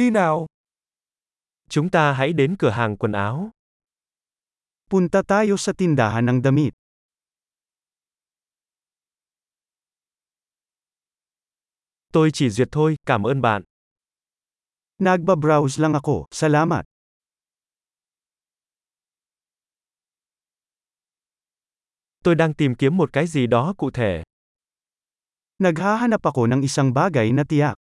Đi nào. Chúng ta hãy đến cửa hàng quần áo. Punta tayo sa tindahan ng damit. Tôi chỉ duyệt thôi, cảm ơn bạn. Nagbabrowse lang ako, salamat. Tôi đang tìm kiếm một cái gì đó cụ thể. Naghahanap ako ng isang bagay na tiyak.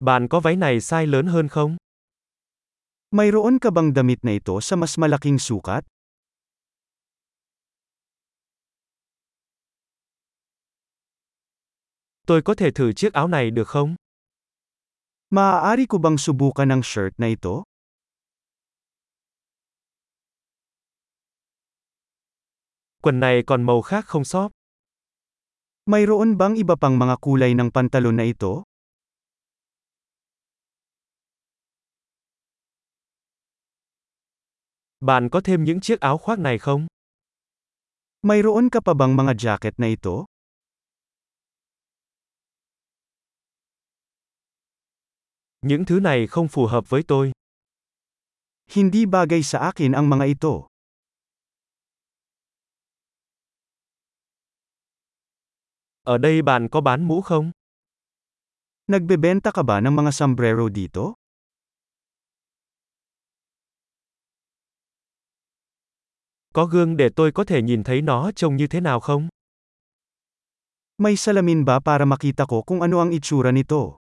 Bạn có váy này size lớn hơn không? Mayroon ka bang damit na ito sa mas malaking sukat? Tôi có thể thử chiếc áo này được không? Maaari ko bang subukan ang shirt na ito? Quần này còn màu khác không shop? Mayroon bang iba pang mga kulay ng pantalon na ito? Bạn có thêm những chiếc áo khoác này không? Mayroon ka pa bang mga jacket na ito? Những thứ này không phù hợp với tôi. Hindi bagay sa akin ang mga ito. Ở đây bạn có bán mũ không? Nagbebenta ka ba ng mga sombrero dito? Có gương để tôi có thể nhìn thấy nó trông như thế nào không? May salamin ba para makita ko kung ano ang itsura nito?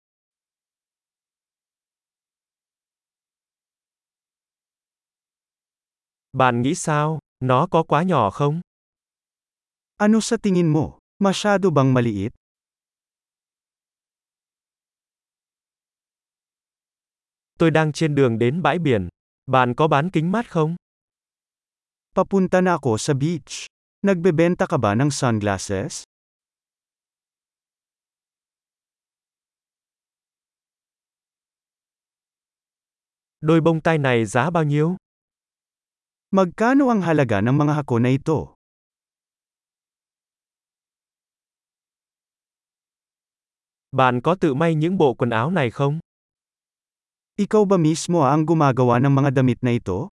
Bạn nghĩ sao? Nó có quá nhỏ không? Ano sa tingin mo? Masyado bang maliit? Tôi đang trên đường đến bãi biển. Bạn có bán kính mát không? Papunta na ako sa beach. Nagbebenta ka ba ng sunglasses? Đôi bông tai này giá bao nhiêu? Magkano ang halaga ng mga hako na ito? Bạn có tự may những bộ quần áo này không? Ikaw ba mismo ang gumagawa ng mga damit na ito?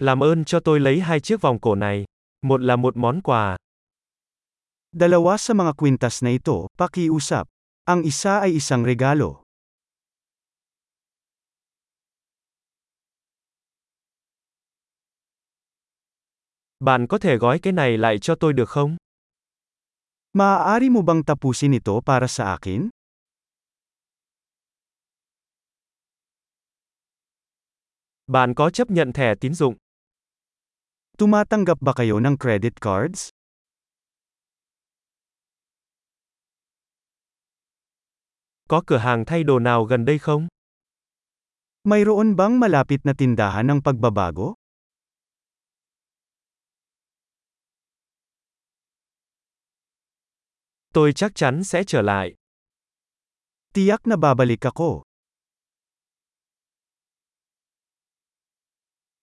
Làm ơn cho tôi lấy hai chiếc vòng cổ này. Một là một món quà. Dalawa sa mga kwintas na ito, pakiusap. Ang isa ay isang regalo. Bạn có thể gói cái này lại cho tôi được không? Maaari mo bang tapusin ito para sa akin? Bạn có chấp nhận thẻ tín dụng? Tumatanggap ba kayo ng credit cards? Có cửa hàng thay đồ nào gần đây không? Mayroon bang malapit na tindahan ng pagbabago? Tôi chắc chắn sẽ trở lại. Tiyak na babalik ako.